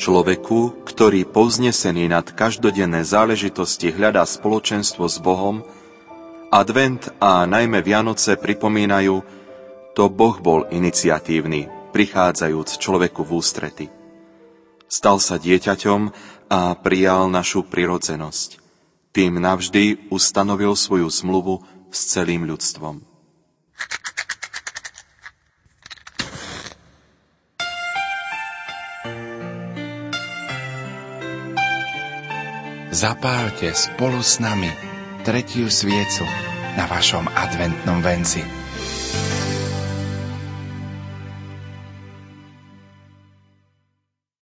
Človeku, ktorý povznesený nad každodenné záležitosti hľadá spoločenstvo s Bohom, advent a najmä Vianoce pripomínajú, to Boh bol iniciatívny, prichádzajúc človeku v ústrety. Stal sa dieťaťom a prijal našu prirodzenosť. Tým navždy ustanovil svoju zmluvu s celým ľudstvom. Zapálte spolu s nami tretiu sviecu na vašom adventnom venci.